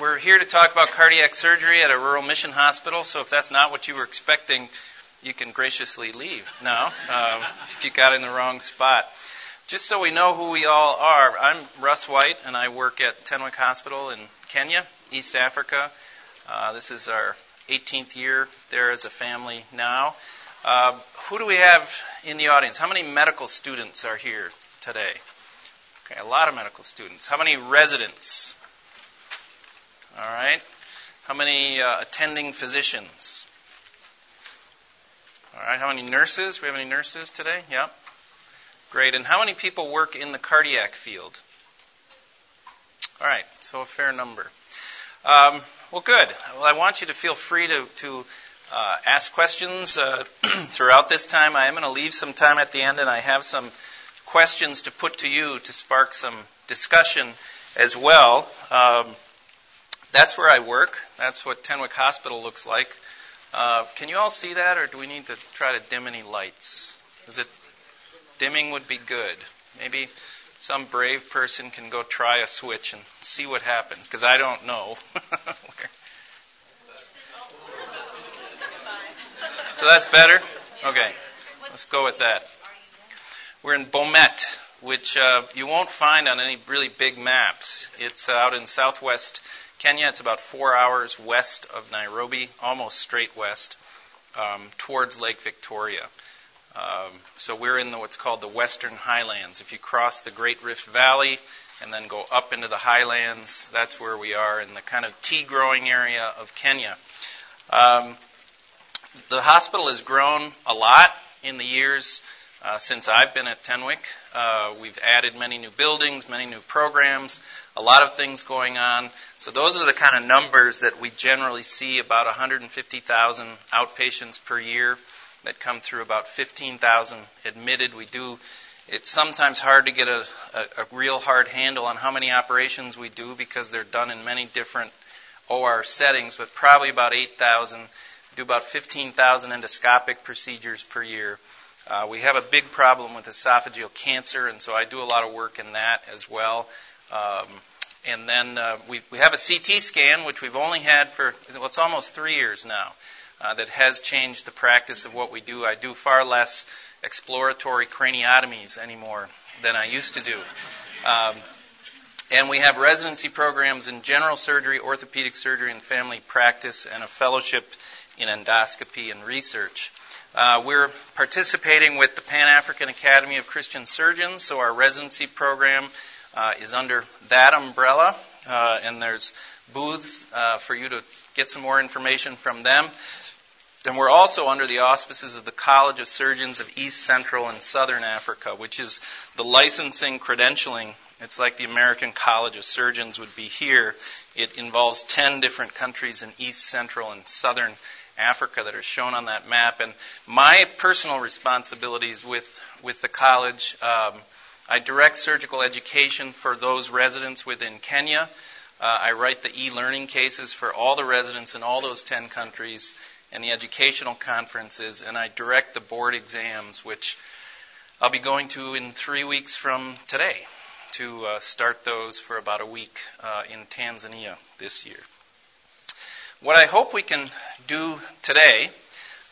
we're here to talk about cardiac surgery at a rural mission hospital. So if that's not what you were expecting, you can graciously leave now uh, if you got in the wrong spot. Just so we know who we all are, I'm Russ White, and I work at Tenwek Hospital in Kenya, East Africa. Uh, this is our 18th year there as a family now. Uh, who do we have in the audience? How many medical students are here today? Okay, a lot of medical students. How many residents? All right. How many uh, attending physicians? All right. How many nurses? We have any nurses today? Yep. Great. And how many people work in the cardiac field? All right. So a fair number. Um, well, good. Well, I want you to feel free to, to uh, ask questions uh, throughout this time. I am going to leave some time at the end, and I have some questions to put to you to spark some discussion as well. Um, that's where I work. That's what Tenwek Hospital looks like. Uh, can you all see that, or do we need to try to dim any lights? Is it dimming would be good? Maybe some brave person can go try a switch and see what happens, because I don't know. so that's better. Okay, let's go with that. We're in Bomet, which uh, you won't find on any really big maps. It's out in southwest Kenya. It's about four hours west of Nairobi, almost straight west, um, towards Lake Victoria. Um, so we're in the, what's called the Western Highlands. If you cross the Great Rift Valley and then go up into the highlands, that's where we are in the kind of tea growing area of Kenya. Um, the hospital has grown a lot in the years uh, since I've been at Tenwek. Uh, we've added many new buildings, many new programs, a lot of things going on. So those are the kind of numbers that we generally see about 150,000 outpatients per year that come through, about 15,000 admitted. We do. It's sometimes hard to get a, a, a real hard handle on how many operations we do because they're done in many different OR settings, but probably about 8,000. We do about 15,000 endoscopic procedures per year. Uh, we have a big problem with esophageal cancer, and so I do a lot of work in that as well. Um, and then uh, we, we have a CT scan, which we've only had for, well, it's almost three years now, uh, that has changed the practice of what we do. I do far less exploratory craniotomies anymore than I used to do. Um, and we have residency programs in general surgery, orthopedic surgery, and family practice, and a fellowship in endoscopy and research. Uh, we're participating with the Pan African Academy of Christian Surgeons, so our residency program uh, is under that umbrella, uh, and there's booths uh, for you to get some more information from them. And we're also under the auspices of the College of Surgeons of East Central and Southern Africa, which is the licensing credentialing. It's like the American College of Surgeons would be here. It involves 10 different countries in East Central and Southern Africa that are shown on that map. And my personal responsibilities with, with the college, um, I direct surgical education for those residents within Kenya. Uh, I write the e-learning cases for all the residents in all those 10 countries and the educational conferences, and I direct the board exams, which I'll be going to in three weeks from today to uh, start those for about a week uh, in Tanzania this year. What I hope we can do today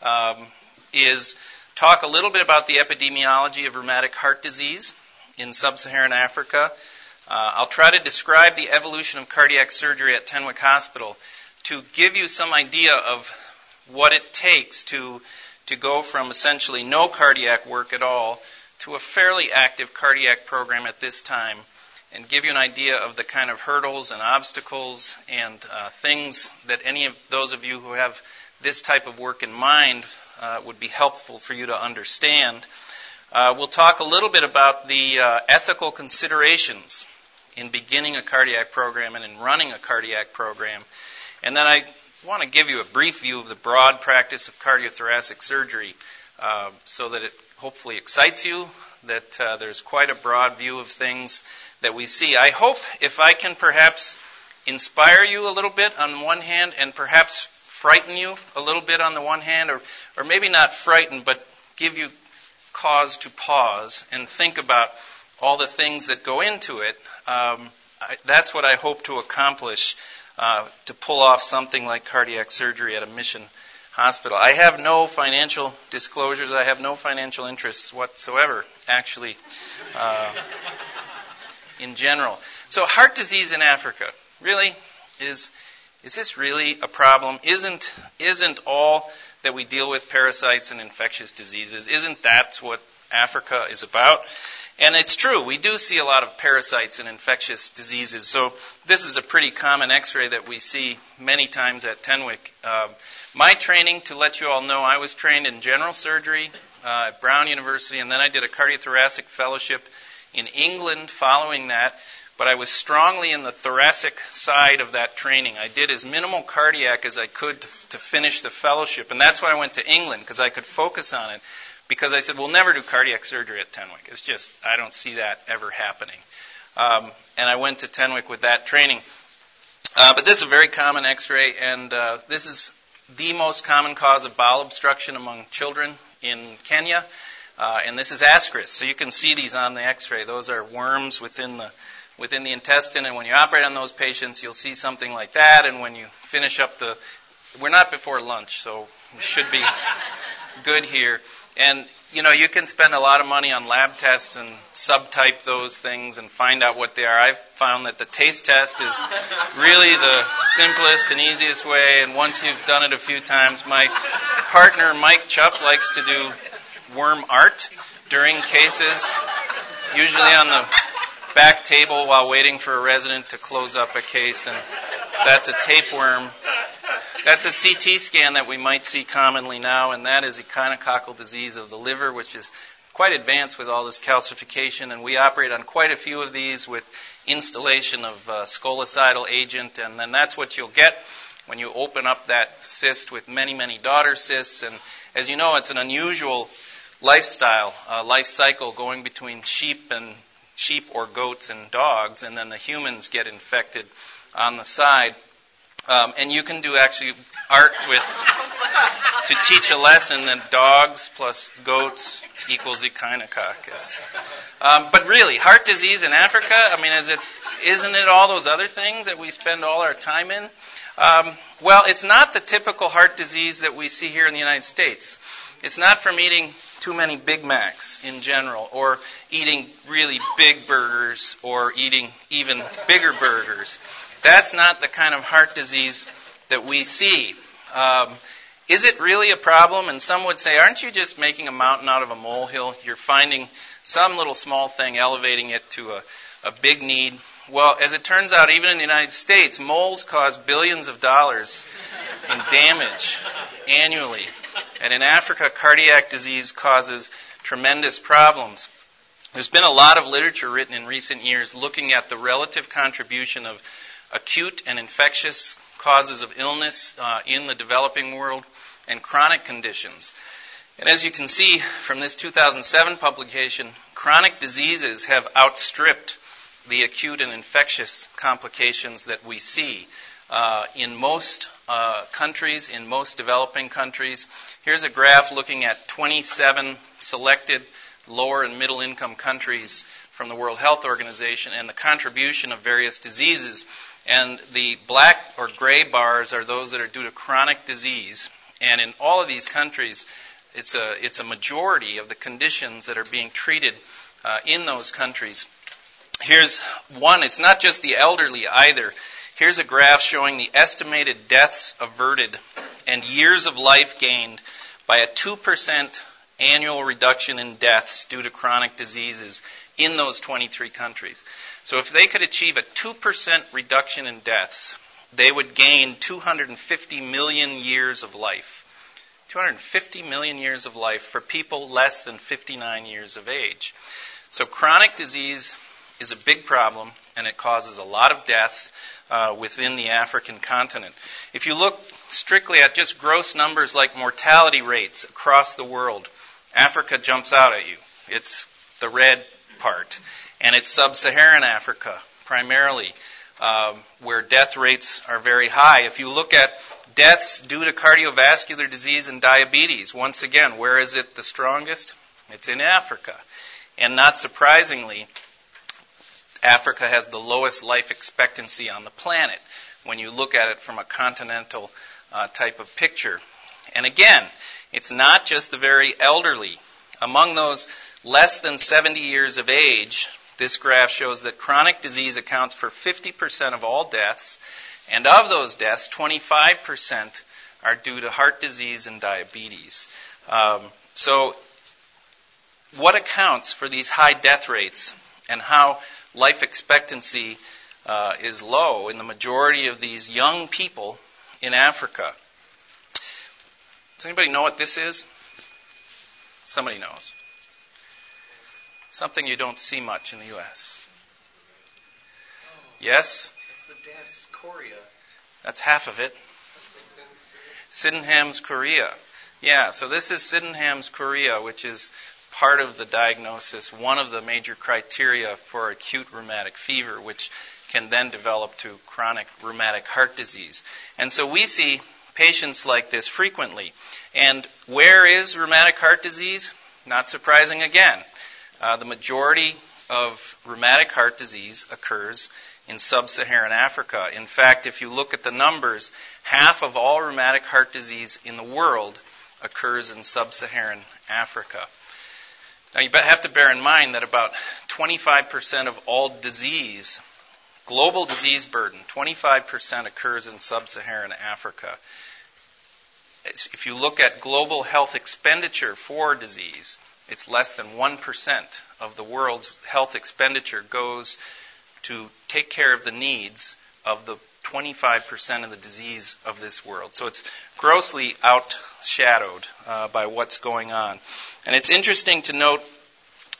um, is talk a little bit about the epidemiology of rheumatic heart disease in sub Saharan Africa. Uh, I'll try to describe the evolution of cardiac surgery at Tenwek Hospital to give you some idea of what it takes to, to go from essentially no cardiac work at all to a fairly active cardiac program at this time and give you an idea of the kind of hurdles and obstacles and uh, things that any of those of you who have this type of work in mind uh, would be helpful for you to understand. Uh, we'll talk a little bit about the uh, ethical considerations in beginning a cardiac program and in running a cardiac program. And then I want to give you a brief view of the broad practice of cardiothoracic surgery uh, so that it hopefully excites you, that uh, there's quite a broad view of things that we see. I hope if I can perhaps inspire you a little bit on one hand and perhaps frighten you a little bit on the one hand, or, or maybe not frighten, but give you cause to pause and think about all the things that go into it. Um, I, that's what I hope to accomplish uh, to pull off something like cardiac surgery at a mission hospital. I have no financial disclosures. I have no financial interests whatsoever, actually, uh, in general. So, heart disease in Africa really is is this really a problem? Isn't isn't all that we deal with parasites and infectious diseases? Isn't that what Africa is about? And it's true, we do see a lot of parasites and infectious diseases. So this is a pretty common X-ray that we see many times at Tenwek. Uh, my training, to let you all know, I was trained in general surgery uh, at Brown University, and then I did a cardiothoracic fellowship in England following that. But I was strongly in the thoracic side of that training. I did as minimal cardiac as I could to, to finish the fellowship, and that's why I went to England because I could focus on it because I said, we'll never do cardiac surgery at Tenwek. It's just, I don't see that ever happening. Um, and I went to Tenwek with that training. Uh, but this is a very common x ray, and uh, this is the most common cause of bowel obstruction among children in Kenya. Uh, and this is ascaris. So you can see these on the x ray. Those are worms within the within the intestine, and when you operate on those patients, you'll see something like that. And when you finish up the, we're not before lunch, so we should be good here. And you know, you can spend a lot of money on lab tests and subtype those things and find out what they are. I've found that the taste test is really the simplest and easiest way. And once you've done it a few times, my partner Mike Chupp likes to do worm art during cases, usually on the back table while waiting for a resident to close up a case, and that's a tapeworm that's a CT scan that we might see commonly now, and that is echinococcal disease of the liver, which is quite advanced with all this calcification, and we operate on quite a few of these with instillation of uh, scolicidal agent, and then that's what you'll get when you open up that cyst with many, many daughter cysts. And as you know, it's an unusual lifestyle, uh, life cycle going between sheep and sheep or goats and dogs, and then the humans get infected on the side. Um, and you can do actually art with to teach a lesson that dogs plus goats equals echinococcus. Um, but really, heart disease in Africa, I mean, is it, isn't it all those other things that we spend all our time in? Um, well, it's not the typical heart disease that we see here in the United States. It's not from eating too many Big Macs in general, or eating really big burgers, or eating even bigger burgers. That's not the kind of heart disease that we see. Um, is it really a problem? And some would say, aren't you just making a mountain out of a molehill? You're finding some little small thing, elevating it to a, a big need. Well, as it turns out, even in the United States, moles cause billions of dollars in damage annually. And in Africa, cardiac disease causes tremendous problems. There's been a lot of literature written in recent years looking at the relative contribution of acute and infectious causes of illness uh, in the developing world, and chronic conditions. And as you can see from this 2007 publication, chronic diseases have outstripped the acute and infectious complications that we see uh, in most uh, countries, in most developing countries. Here's a graph looking at 27 selected lower and middle income countries from the World Health Organization and the contribution of various diseases and the black or gray bars are those that are due to chronic disease. And in all of these countries, it's a, it's a majority of the conditions that are being treated uh, in those countries. Here's one, it's not just the elderly either. Here's a graph showing the estimated deaths averted and years of life gained by a 2% annual reduction in deaths due to chronic diseases in those 23 countries. So if they could achieve a 2% reduction in deaths, they would gain 250 million years of life. 250 million years of life for people less than 59 years of age. So chronic disease is a big problem, and it causes a lot of death uh, within the African continent. If you look strictly at just gross numbers like mortality rates across the world, Africa jumps out at you. It's the red part and it's sub Saharan Africa primarily, um, where death rates are very high. If you look at deaths due to cardiovascular disease and diabetes, once again, where is it the strongest? It's in Africa. And not surprisingly, Africa has the lowest life expectancy on the planet when you look at it from a continental uh, type of picture. And again, it's not just the very elderly. Among those less than 70 years of age, this graph shows that chronic disease accounts for 50% of all deaths, and of those deaths, 25% are due to heart disease and diabetes. Um, so, what accounts for these high death rates and how life expectancy uh, is low in the majority of these young people in Africa? Does anybody know what this is? Somebody knows. Something you don't see much in the U.S. Yes? It's the dance chorea. That's half of it. Sydenham's chorea. Yeah, so this is Sydenham's chorea, which is part of the diagnosis, one of the major criteria for acute rheumatic fever, which can then develop to chronic rheumatic heart disease. And so we see patients like this frequently. And where is rheumatic heart disease? Not surprising again. Uh, the majority of rheumatic heart disease occurs in sub Saharan Africa. In fact, if you look at the numbers, half of all rheumatic heart disease in the world occurs in sub Saharan Africa. Now, you have to bear in mind that about 25% of all disease, global disease burden, 25% occurs in sub Saharan Africa. If you look at global health expenditure for disease, it's less than 1% of the world's health expenditure goes to take care of the needs of the 25% of the disease of this world. So it's grossly outshadowed uh, by what's going on. And it's interesting to note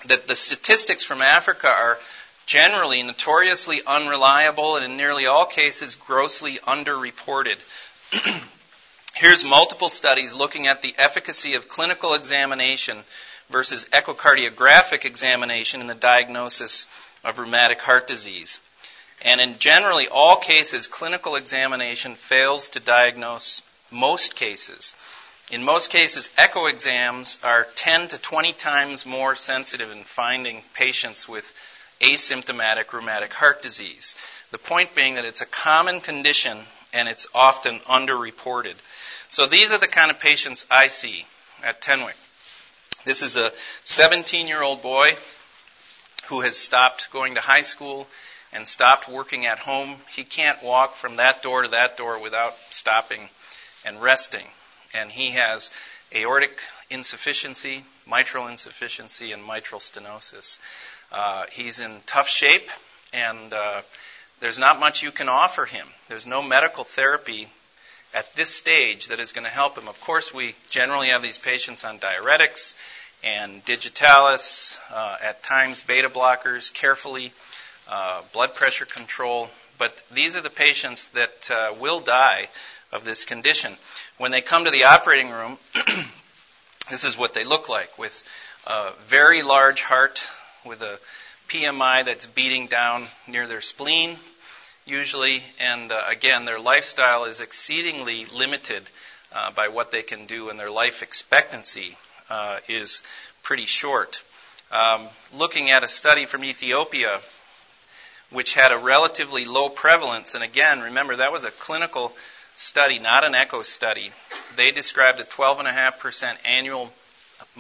that the statistics from Africa are generally notoriously unreliable and in nearly all cases grossly underreported. Here's multiple studies looking at the efficacy of clinical examination versus echocardiographic examination in the diagnosis of rheumatic heart disease. And in generally all cases, clinical examination fails to diagnose most cases. In most cases, echo exams are 10 to 20 times more sensitive in finding patients with asymptomatic rheumatic heart disease. The point being that it's a common condition and it's often underreported. So these are the kind of patients I see at Tenwek. This is a 17 year old boy who has stopped going to high school and stopped working at home. He can't walk from that door to that door without stopping and resting. And he has aortic insufficiency, mitral insufficiency, and mitral stenosis. Uh, he's in tough shape, and uh, there's not much you can offer him. There's no medical therapy at this stage that is going to help him. Of course, we generally have these patients on diuretics and digitalis, uh, at times beta blockers, carefully, uh, blood pressure control. But these are the patients that uh, will die of this condition. When they come to the operating room, this is what they look like with a very large heart, with a PMI that's beating down near their spleen, usually, and uh, again, their lifestyle is exceedingly limited uh, by what they can do, and their life expectancy uh, is pretty short. Um, looking at a study from Ethiopia, which had a relatively low prevalence, and again, remember that was a clinical study, not an echo study. They described a 12.5% annual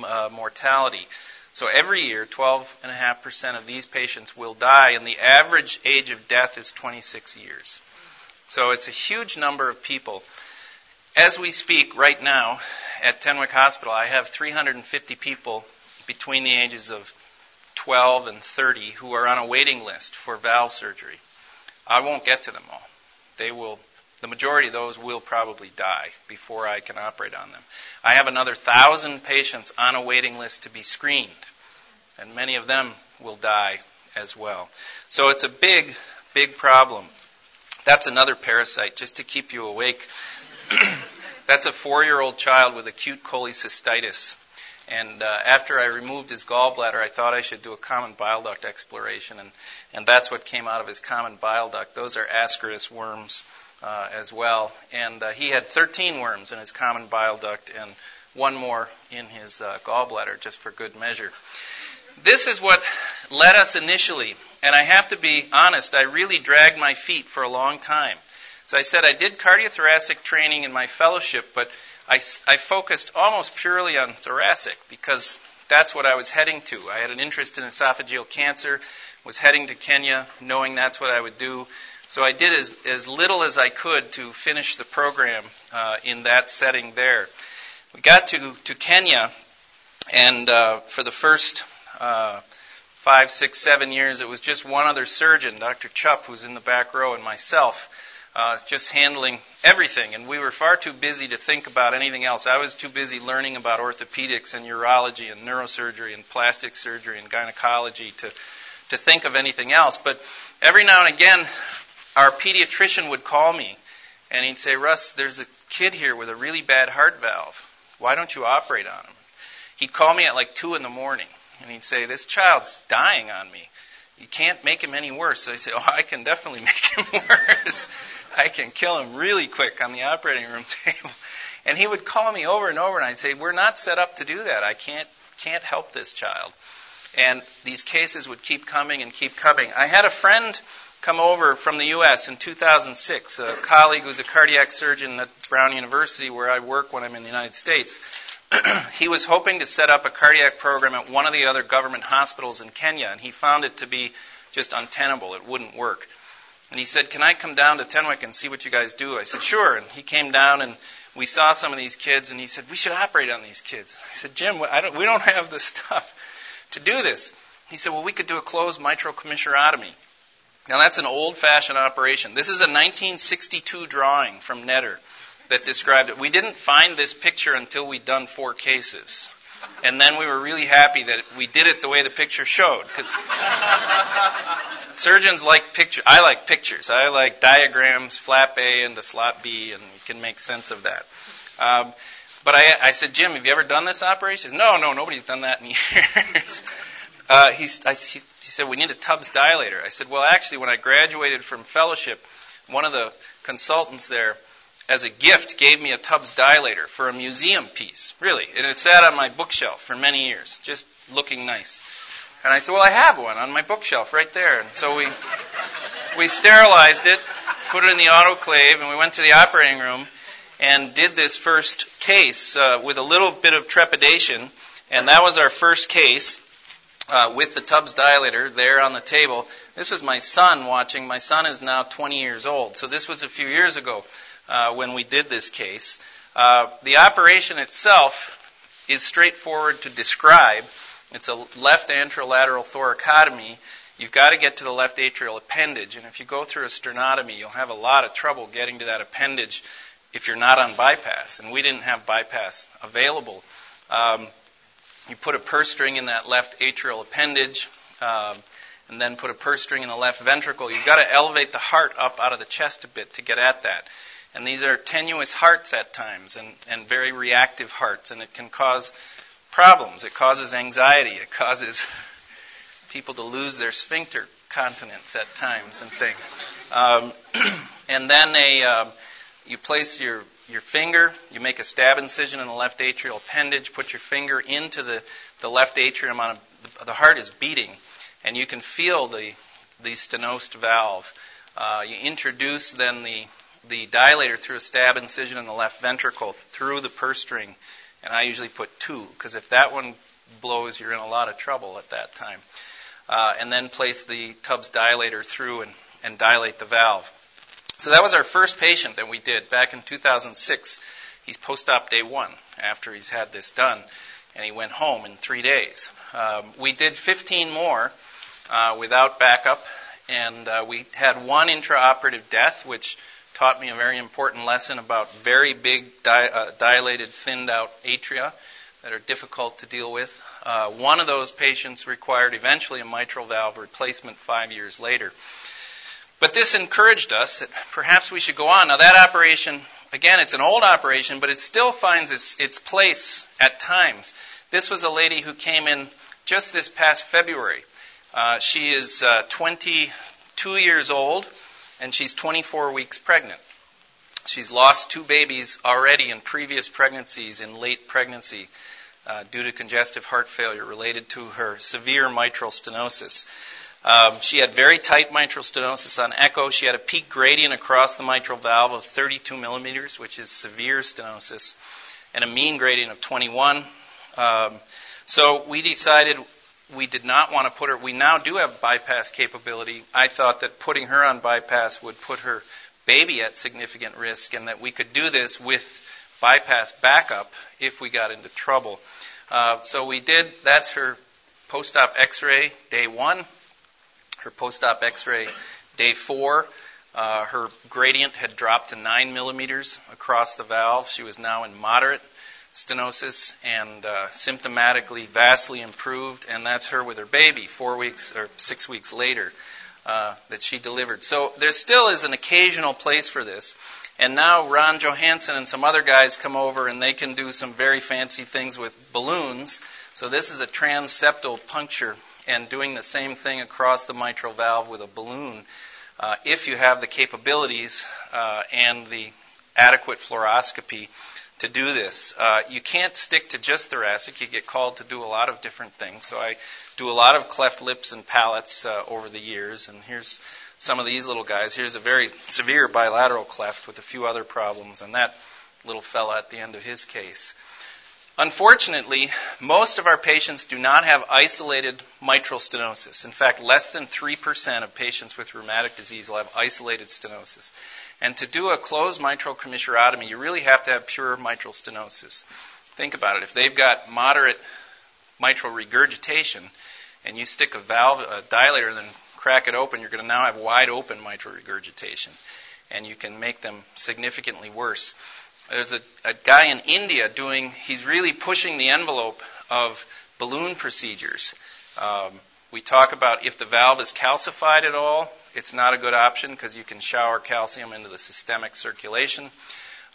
uh, mortality. So every year, 12.5% of these patients will die, and the average age of death is 26 years. So it's a huge number of people. As we speak right now at Tenwek Hospital, I have 350 people between the ages of 12 and 30 who are on a waiting list for valve surgery. I won't get to them all. They will the majority of those will probably die before I can operate on them. I have another thousand patients on a waiting list to be screened, and many of them will die as well. So it's a big, big problem. That's another parasite, just to keep you awake. That's a four year old child with acute cholecystitis. And uh, after I removed his gallbladder, I thought I should do a common bile duct exploration, and, and that's what came out of his common bile duct. Those are ascaris worms uh, as well. And uh, he had 13 worms in his common bile duct and one more in his uh, gallbladder, just for good measure. This is what led us initially And I have to be honest, I really dragged my feet for a long time. So I said I did cardiothoracic training in my fellowship, but I, I focused almost purely on thoracic because that's what I was heading to. I had an interest in esophageal cancer, was heading to Kenya knowing that's what I would do. So I did as, as little as I could to finish the program uh, in that setting there. We got to, to Kenya, and uh, for the first uh, five, six, seven years, it was just one other surgeon, Dr. Chupp, who's in the back row, and myself, uh, just handling everything. And we were far too busy to think about anything else. I was too busy learning about orthopedics and urology and neurosurgery and plastic surgery and gynecology to, to think of anything else. But every now and again, our pediatrician would call me and he'd say, Russ, there's a kid here with a really bad heart valve. Why don't you operate on him? He'd call me at like 2 in the morning and he'd say, This child's dying on me. You can't make him any worse. So I say, Oh, I can definitely make him worse. I can kill him really quick on the operating room table. And he would call me over and over, and I'd say, We're not set up to do that. I can't, can't help this child. And these cases would keep coming and keep coming. I had a friend come over from the U.S. in 2006, a colleague who's a cardiac surgeon at Brown University, where I work when I'm in the United States. he was hoping to set up a cardiac program at one of the other government hospitals in Kenya, and he found it to be just untenable. It wouldn't work. And he said, Can I come down to Tenwek and see what you guys do? I said, Sure. And he came down and we saw some of these kids, and he said, We should operate on these kids. I said, Jim, don't, we don't have the stuff to do this. He said, Well, we could do a closed mitral commissurotomy. Now, that's an old fashioned operation. This is a 1962 drawing from Netter that described it. We didn't find this picture until we'd done four cases. And then we were really happy that we did it the way the picture showed. Because surgeons like pictures. I like pictures. I like diagrams, flap A into slot B, and you can make sense of that. Um, but I, I said, Jim, have you ever done this operation? He says, no, no, nobody's done that in years. Uh, he, I, he, he said, we need a Tubbs dilator. I said, well, actually, when I graduated from fellowship, one of the consultants there as a gift, gave me a Tubbs dilator for a museum piece, really. And it sat on my bookshelf for many years, just looking nice. And I said, Well, I have one on my bookshelf right there. And so we, we sterilized it, put it in the autoclave, and we went to the operating room and did this first case uh, with a little bit of trepidation. And that was our first case uh, with the Tubbs dilator there on the table. This was my son watching. My son is now 20 years old. So this was a few years ago uh, when we did this case. Uh, the operation itself is straightforward to describe. It's a left anterolateral thoracotomy. You've got to get to the left atrial appendage, and if you go through a sternotomy, you'll have a lot of trouble getting to that appendage if you're not on bypass. And we didn't have bypass available. Um, you put a purse string in that left atrial appendage. Um, and then put a purse string in the left ventricle. You've got to elevate the heart up out of the chest a bit to get at that. And these are tenuous hearts at times and, and very reactive hearts, and it can cause problems. It causes anxiety. It causes people to lose their sphincter continence at times and things. Um, and then a, uh, you place your, your finger, you make a stab incision in the left atrial appendage, put your finger into the, the left atrium. On a, the heart is beating, and you can feel the, the stenosed valve. Uh, you introduce then the the dilator through a stab incision in the left ventricle through the purse string, and I usually put two because if that one blows, you're in a lot of trouble at that time. Uh, and then place the Tubbs dilator through and, and dilate the valve. So that was our first patient that we did back in 2006. He's post-op day one after he's had this done, and he went home in three days. Um, we did 15 more uh, without backup, and uh, we had one intraoperative death, which taught me a very important lesson about very big, di- uh, dilated, thinned out atria that are difficult to deal with. Uh, one of those patients required eventually a mitral valve replacement five years later. But this encouraged us that perhaps we should go on. Now, that operation, again, it's an old operation, but it still finds its, its place at times. This was a lady who came in just this past February. Uh, she is uh, 22 years old and she's 24 weeks pregnant. She's lost two babies already in previous pregnancies, in late pregnancy, uh, due to congestive heart failure related to her severe mitral stenosis. Um, she had very tight mitral stenosis on echo. She had a peak gradient across the mitral valve of 32 millimeters, which is severe stenosis, and a mean gradient of 21. Um, so we decided we did not want to put her. We now do have bypass capability. I thought that putting her on bypass would put her baby at significant risk, and that we could do this with bypass backup if we got into trouble. Uh, so we did. That's her post-op X-ray day one her post-op X-ray day four. Uh, her gradient had dropped to nine millimeters across the valve. She was now in moderate stenosis and uh, symptomatically vastly improved, and that's her with her baby four weeks or six weeks later uh, that she delivered. So there still is an occasional place for this. And now Ron Johansen and some other guys come over and they can do some very fancy things with balloons. So this is a transeptal puncture and doing the same thing across the mitral valve with a balloon uh, if you have the capabilities uh, and the adequate fluoroscopy to do this. Uh, you can't stick to just thoracic. You get called to do a lot of different things. So I do a lot of cleft lips and palates uh, over the years. And here's some of these little guys. Here's a very severe bilateral cleft with a few other problems, and that little fella at the end of his case. Unfortunately, most of our patients do not have isolated mitral stenosis. In fact, less than 3% of patients with rheumatic disease will have isolated stenosis. And to do a closed mitral commissurotomy, you really have to have pure mitral stenosis. Think about it. If they've got moderate mitral regurgitation and you stick a valve, a dilator, and then crack it open, you're going to now have wide open mitral regurgitation. And you can make them significantly worse. There's a, a guy in India doing, he's really pushing the envelope of balloon procedures. Um, we talk about if the valve is calcified at all, it's not a good option because you can shower calcium into the systemic circulation.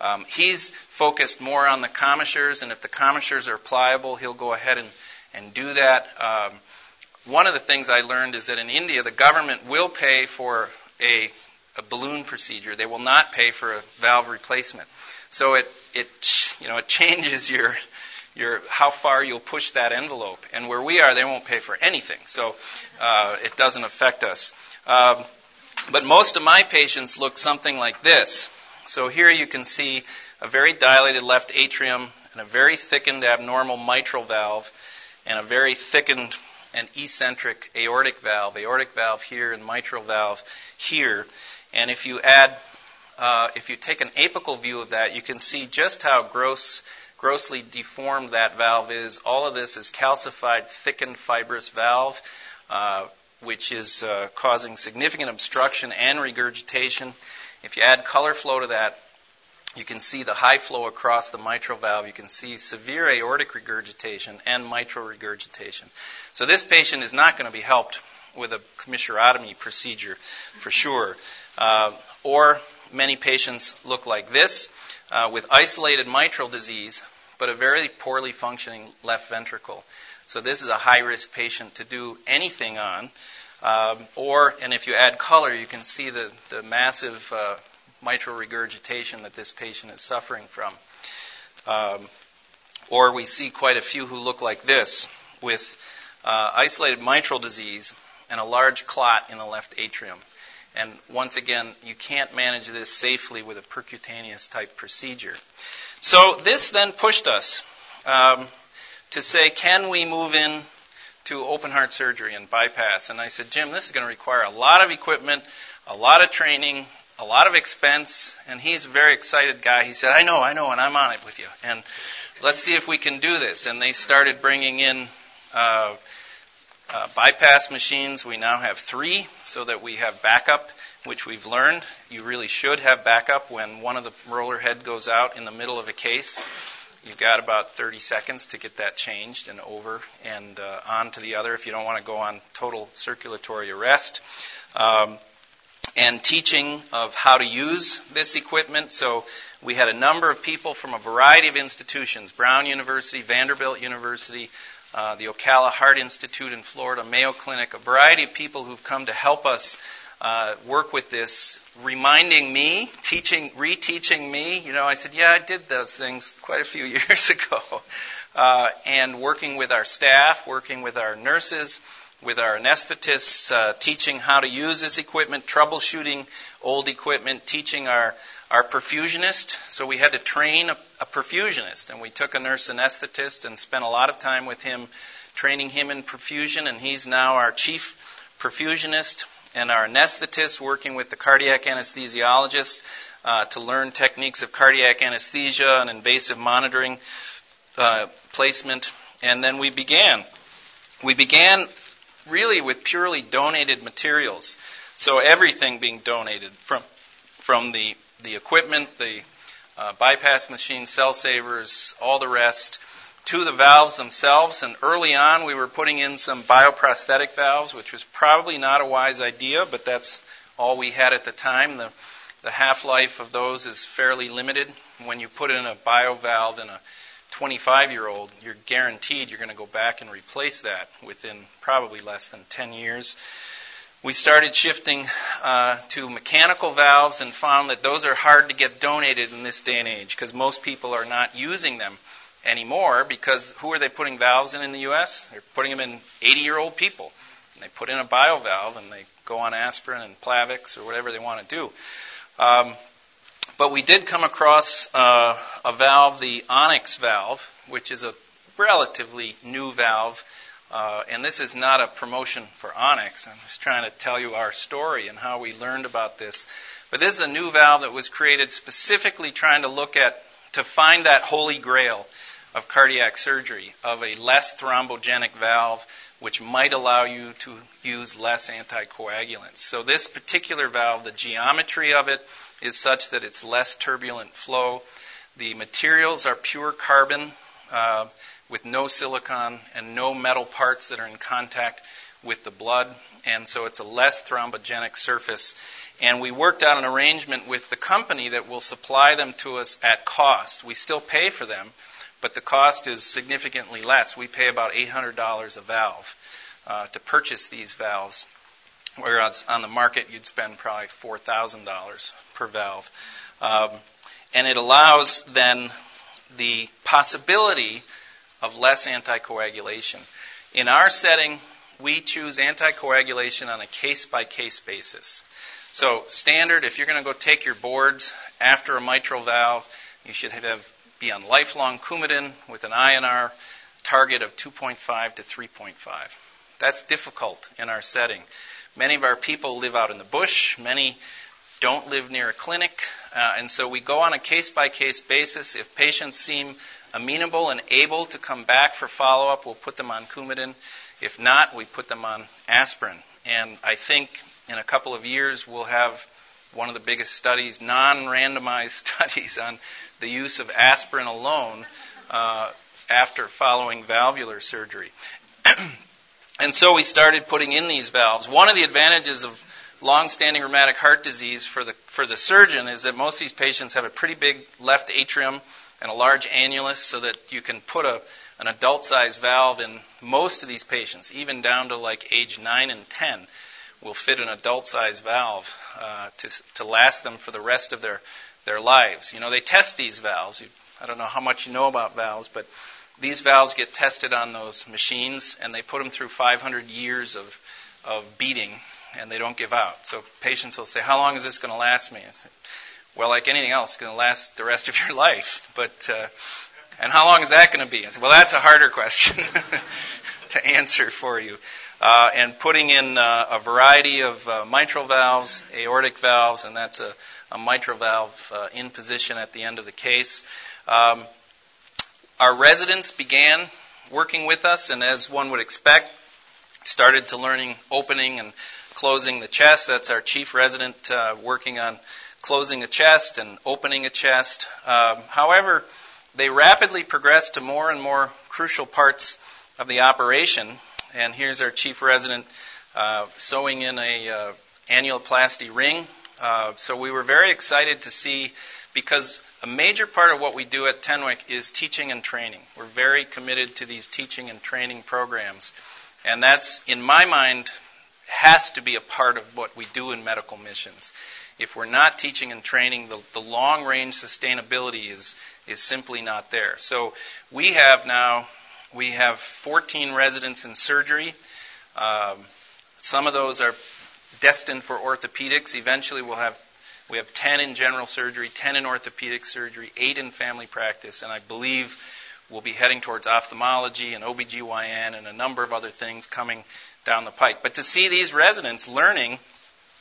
Um, he's focused more on the commissures, and if the commissures are pliable, he'll go ahead and, and do that. Um, one of the things I learned is that in India, the government will pay for a, a balloon procedure. They will not pay for a valve replacement. So it, it, you know, it changes your, your, how far you'll push that envelope. And where we are, they won't pay for anything. So uh, it doesn't affect us. Um, but most of my patients look something like this. So here you can see a very dilated left atrium and a very thickened abnormal mitral valve and a very thickened and eccentric aortic valve, aortic valve here and mitral valve here. And if you add uh, if you take an apical view of that, you can see just how gross, grossly deformed that valve is. All of this is calcified, thickened fibrous valve, uh, which is uh, causing significant obstruction and regurgitation. If you add color flow to that, you can see the high flow across the mitral valve. You can see severe aortic regurgitation and mitral regurgitation. So this patient is not going to be helped with a commissurotomy procedure for sure. Uh, or many patients look like this uh, with isolated mitral disease, but a very poorly functioning left ventricle. So this is a high risk patient to do anything on. Um, or, and if you add color, you can see the, the massive uh, mitral regurgitation that this patient is suffering from. Um, or we see quite a few who look like this with uh, isolated mitral disease and a large clot in the left atrium. And once again, you can't manage this safely with a percutaneous type procedure. So this then pushed us um, to say, can we move in to open heart surgery and bypass? And I said, Jim, this is going to require a lot of equipment, a lot of training, a lot of expense. And he's a very excited guy. He said, I know, I know, and I'm on it with you. And let's see if we can do this. And they started bringing in uh, uh, bypass machines, we now have three so that we have backup, which we've learned. You really should have backup when one of the roller head goes out in the middle of a case. You've got about 30 seconds to get that changed and over and uh, on to the other if you don't want to go on total circulatory arrest. Um, and teaching of how to use this equipment. So we had a number of people from a variety of institutions Brown University, Vanderbilt University, uh, the Ocala Heart Institute in Florida, Mayo Clinic, a variety of people who've come to help us uh, work with this, reminding me, teaching, reteaching me. You know, I said, yeah, I did those things quite a few years ago. Uh, and working with our staff, working with our nurses, with our anesthetists, uh, teaching how to use this equipment, troubleshooting old equipment, teaching our, our perfusionist. So we had to train a, a perfusionist, and we took a nurse anesthetist and spent a lot of time with him, training him in perfusion, and he's now our chief perfusionist and our anesthetist working with the cardiac anesthesiologist uh, to learn techniques of cardiac anesthesia and invasive monitoring uh, placement. And then we began. We began really with purely donated materials. So everything being donated from from the the equipment, the uh, bypass machine, cell savers, all the rest, to the valves themselves. And early on, we were putting in some bioprosthetic valves, which was probably not a wise idea, but that's all we had at the time. The the half life of those is fairly limited. When you put in a bio valve in a 25 year old, you're guaranteed you're going to go back and replace that within probably less than 10 years. We started shifting uh, to mechanical valves and found that those are hard to get donated in this day and age because most people are not using them anymore because who are they putting valves in in the U.S.? They're putting them in 80 year old people. And they put in a bio valve and they go on aspirin and Plavix or whatever they want to do. Um, but we did come across uh, a valve, the On-X valve, which is a relatively new valve. Uh, and this is not a promotion for On-X. I'm just trying to tell you our story and how we learned about this. But this is a new valve that was created specifically trying to look at, to find that holy grail of cardiac surgery, of a less thrombogenic valve, which might allow you to use less anticoagulants. So this particular valve, the geometry of it, is such that it's less turbulent flow. The materials are pure carbon uh, with no silicon and no metal parts that are in contact with the blood, and so it's a less thrombogenic surface. And we worked out an arrangement with the company that will supply them to us at cost. We still pay for them, but the cost is significantly less. We pay about $800 a valve uh, to purchase these valves. Whereas on the market, you'd spend probably $4,000 per valve. Um, and it allows then the possibility of less anticoagulation. In our setting, we choose anticoagulation on a case by case basis. So, standard, if you're going to go take your boards after a mitral valve, you should have, be on lifelong Coumadin with an INR target of 2.5 to 3.5. That's difficult in our setting. Many of our people live out in the bush. Many don't live near a clinic. Uh, and so we go on a case by case basis. If patients seem amenable and able to come back for follow up, we'll put them on Coumadin. If not, we put them on aspirin. And I think in a couple of years, we'll have one of the biggest studies, non randomized studies, on the use of aspirin alone uh, after following valvular surgery. And so we started putting in these valves. One of the advantages of long-standing rheumatic heart disease for the for the surgeon is that most of these patients have a pretty big left atrium and a large annulus, so that you can put a an adult-sized valve in most of these patients, even down to like age nine and ten, will fit an adult-sized valve uh, to to last them for the rest of their their lives. You know, they test these valves. You, I don't know how much you know about valves, but these valves get tested on those machines, and they put them through 500 years of, of beating, and they don't give out. So patients will say, How long is this going to last me? Well, like anything else, it's going to last the rest of your life. But, uh, and how long is that going to be? Say, well, that's a harder question to answer for you. Uh, and putting in uh, a variety of uh, mitral valves, aortic valves, and that's a, a mitral valve uh, in position at the end of the case. Um, our residents began working with us, and as one would expect, started to learning opening and closing the chest. That's our chief resident uh, working on closing a chest and opening a chest. Um, however, they rapidly progressed to more and more crucial parts of the operation. And here's our chief resident uh, sewing in a uh, annuloplasty ring. Uh, so we were very excited to see because a major part of what we do at Tenwick is teaching and training. We're very committed to these teaching and training programs. And that's, in my mind, has to be a part of what we do in medical missions. If we're not teaching and training, the, the long range sustainability is, is simply not there. So we have now, we have 14 residents in surgery. Um, some of those are destined for orthopedics. Eventually, we'll have we have 10 in general surgery, 10 in orthopedic surgery, 8 in family practice, and I believe we'll be heading towards ophthalmology and OBGYN and a number of other things coming down the pike. But to see these residents learning,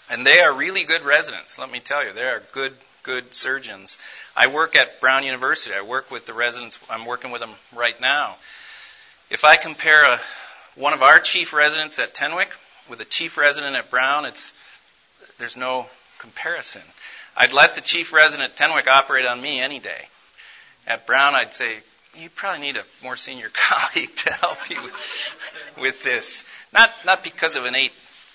and they are really good residents, let me tell you, they are good, good surgeons. I work at Brown University. I work with the residents, I'm working with them right now. If I compare a, one of our chief residents at Tenwek with a chief resident at Brown, it's, there's no comparison. I'd let the chief resident at Tenwek operate on me any day. At Brown, I'd say, you probably need a more senior colleague to help you with this. Not, not because of innate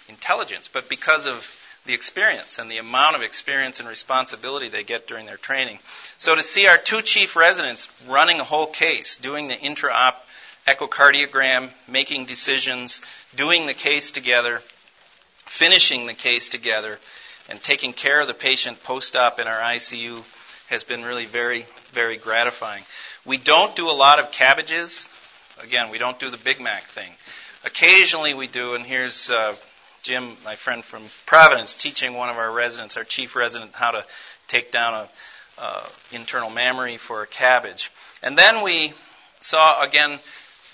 intelligence, but because of the experience and the amount of experience and responsibility they get during their training. So to see our two chief residents running a whole case, doing the intra-op echocardiogram, making decisions, doing the case together, finishing the case together, and taking care of the patient post-op in our ICU has been really very, very gratifying. We don't do a lot of cabbages. Again, we don't do the Big Mac thing. Occasionally we do, and here's uh, Jim, my friend from Providence, teaching one of our residents, our chief resident, how to take down a uh, internal mammary for a cabbage. And then we saw again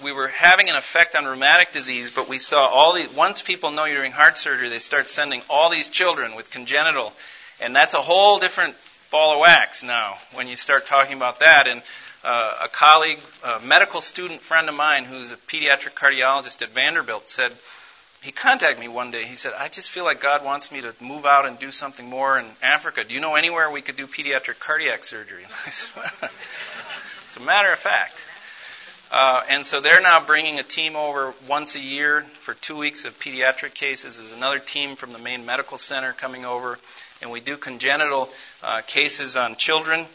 we were having an effect on rheumatic disease, but we saw all the once people know you're doing heart surgery, they start sending all these children with congenital, and that's a whole different ball of wax now when you start talking about that. And uh, a colleague, a medical student friend of mine who's a pediatric cardiologist at Vanderbilt said he contacted me one day. He said, "I just feel like God wants me to move out and do something more in Africa. Do you know anywhere we could do pediatric cardiac surgery?" "As a matter of fact." Uh, and so they're now bringing a team over once a year for two weeks of pediatric cases. There's another team from the main medical center coming over, and we do congenital uh, cases on children.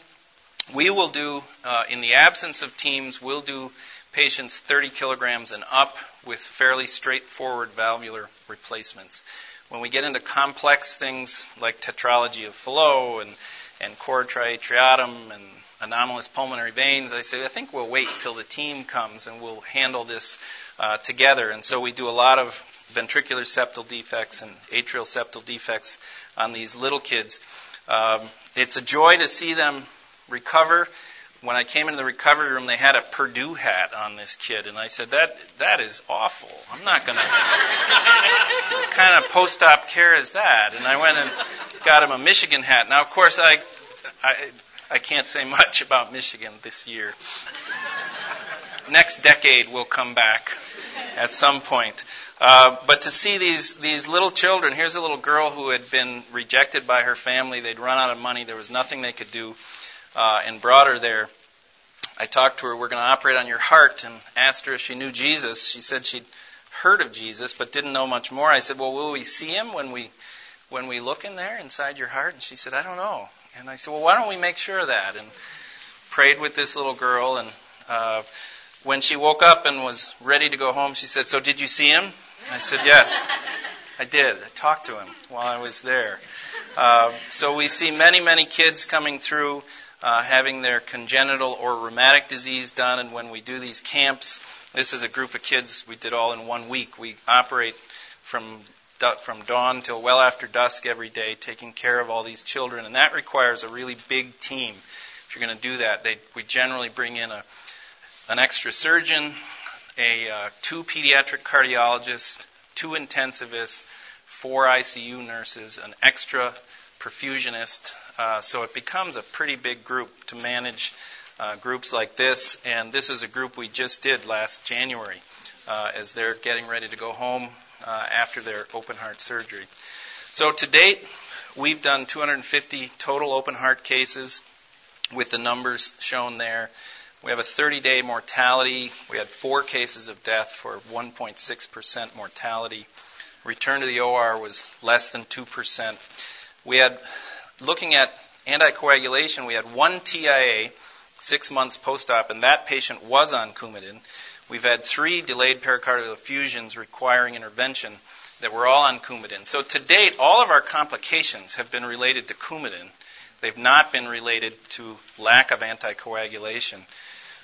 We will do, uh, in the absence of teams, we'll do patients 30 kilograms and up with fairly straightforward valvular replacements. When we get into complex things like tetralogy of Fallot and, and cor triatriatum and anomalous pulmonary veins, I say, I think we'll wait till the team comes and we'll handle this uh, together. And so we do a lot of ventricular septal defects and atrial septal defects on these little kids. Um, it's a joy to see them recover. When I came into the recovery room, they had a Purdue hat on this kid, and I said, "That that is awful. I'm not going to. what kind of post-op care is that?" And I went and got him a Michigan hat. Now, of course, I, I I can't say much about Michigan this year. Next decade we'll come back at some point. Uh, but to see these these little children, here's a little girl who had been rejected by her family. They'd run out of money. There was nothing they could do, uh, and brought her there. I talked to her. We're going to operate on your heart, and asked her if she knew Jesus. She said she'd heard of Jesus, but didn't know much more. I said, "Well, will we see him when we when we look in there inside your heart?" And she said, "I don't know." And I said, well, why don't we make sure of that? And prayed with this little girl. And uh, when she woke up and was ready to go home, she said, so did you see him? I said, yes, I did. I talked to him while I was there. Uh, so we see many, many kids coming through. Uh, having their congenital or rheumatic disease done, and when we do these camps, this is a group of kids we did all in one week. We operate from from dawn till well after dusk every day, taking care of all these children, and that requires a really big team. If you're going to do that, they, we generally bring in a, an extra surgeon, a uh, two pediatric cardiologists, two intensivists, four ICU nurses, an extra perfusionist. Uh, so it becomes a pretty big group to manage uh, groups like this. And this is a group we just did last January uh, as they're getting ready to go home uh, after their open heart surgery. So to date, we've done 250 total open heart cases with the numbers shown there. We have a 30 day mortality. We had four cases of death for 1.6% mortality. Return to the OR was less than 2%. We had, looking at anticoagulation, we had one TIA six months post op, and that patient was on Coumadin. We've had three delayed pericardial effusions requiring intervention that were all on Coumadin. So to date, all of our complications have been related to Coumadin. They've not been related to lack of anticoagulation.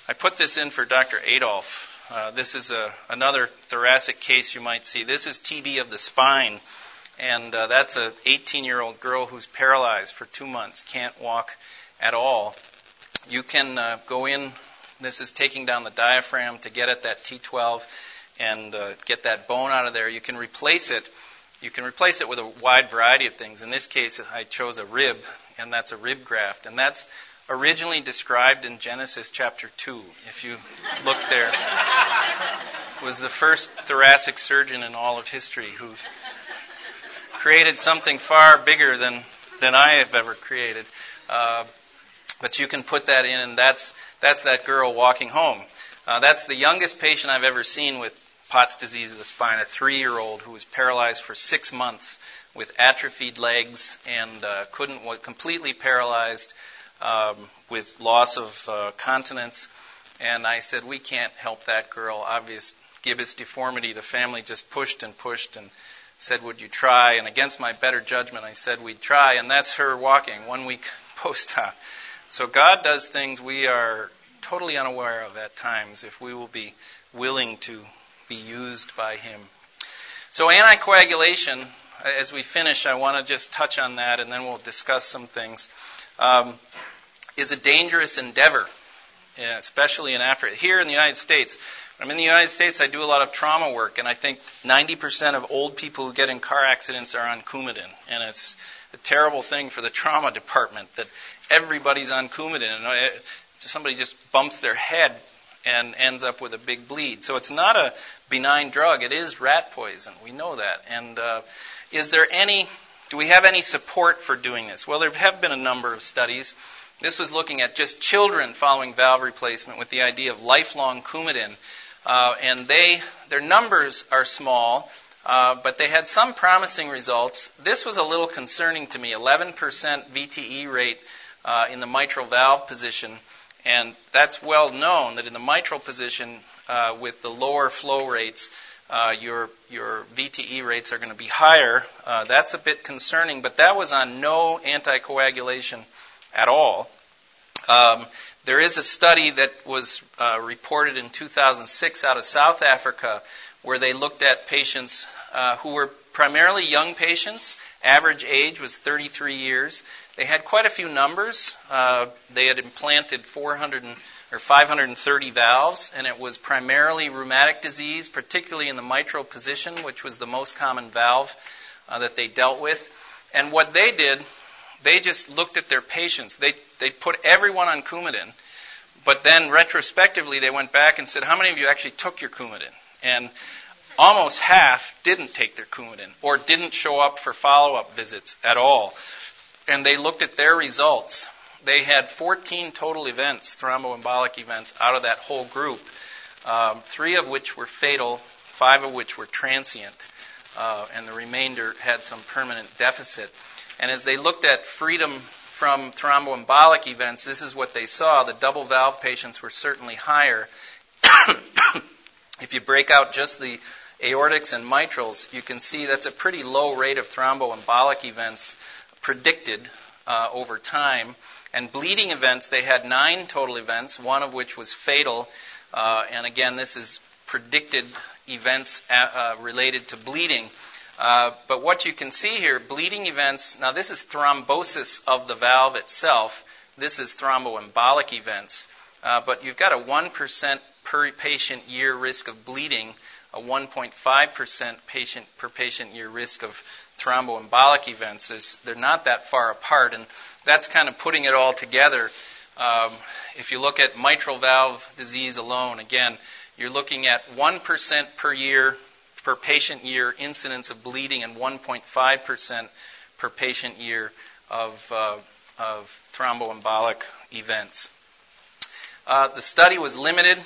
I put this in for Dr. Adolf. Uh, this is a, another thoracic case you might see. This is TB of the spine, and uh, that's an 18-year-old girl who's paralyzed for two months, can't walk at all. You can uh, go in. This is taking down the diaphragm to get at that T12 and uh, get that bone out of there. You can replace it. You can replace it with a wide variety of things. In this case, I chose a rib, and that's a rib graft, and that's originally described in Genesis chapter 2. If you look there, was the first thoracic surgeon in all of history who created something far bigger than than I have ever created. Uh, but you can put that in, and that's that's that girl walking home. Uh, that's the youngest patient I've ever seen with Pott's disease of the spine, a three-year-old who was paralyzed for six months with atrophied legs and uh, couldn't was completely paralyzed um, with loss of uh, continence. And I said, we can't help that girl. Obvious gibbus deformity. The family just pushed and pushed and said, would you try? And against my better judgment, I said we'd try. And that's her walking one week post-op. So God does things we are totally unaware of at times if we will be willing to be used by Him. So anticoagulation, as we finish, I want to just touch on that and then we'll discuss some things, um, is a dangerous endeavor, especially in Africa. Here in the United States, I'm in the United States, I do a lot of trauma work, and I think 90% of old people who get in car accidents are on Coumadin. And it's a terrible thing for the trauma department that everybody's on Coumadin. And uh, somebody just bumps their head and ends up with a big bleed. So it's not a benign drug. It is rat poison. We know that. And uh, is there any, do we have any support for doing this? Well, there have been a number of studies. This was looking at just children following valve replacement with the idea of lifelong Coumadin. Uh, and they, their numbers are small, uh, but they had some promising results. This was a little concerning to me 11% VTE rate uh, in the mitral valve position. And that's well known that in the mitral position, uh, with the lower flow rates, uh, your your VTE rates are going to be higher. Uh, that's a bit concerning, but that was on no anticoagulation at all. Um, there is a study that was uh, reported in 2006 out of South Africa where they looked at patients uh, who were primarily young patients. Average age was 33 years. They had quite a few numbers. Uh, they had implanted 400 or 530 valves, and it was primarily rheumatic disease, particularly in the mitral position, which was the most common valve uh, that they dealt with. And what they did, they just looked at their patients. They they put everyone on Coumadin, but then retrospectively they went back and said, "How many of you actually took your Coumadin?" And almost half didn't take their Coumadin or didn't show up for follow-up visits at all and they looked at their results. They had 14 total events, thromboembolic events, out of that whole group, um, three of which were fatal, five of which were transient, uh, and the remainder had some permanent deficit. And as they looked at freedom from thromboembolic events, this is what they saw. The double valve patients were certainly higher. if you break out just the aortics and mitrals, you can see that's a pretty low rate of thromboembolic events predicted uh, over time. And bleeding events, they had nine total events, one of which was fatal. Uh, and again, this is predicted events uh, uh related to bleeding. Uh, but what you can see here, bleeding events, now this is thrombosis of the valve itself. This is thromboembolic events. Uh, but you've got a 1% per patient year risk of bleeding, a 1.5% patient per patient year risk of thromboembolic events. Is, they're not that far apart, and that's kind of putting it all together. Um, if you look at mitral valve disease alone, again, you're looking at 1% per year, per patient year incidence of bleeding and 1.5% per patient year of, uh, of thromboembolic events. Uh, the study was limited,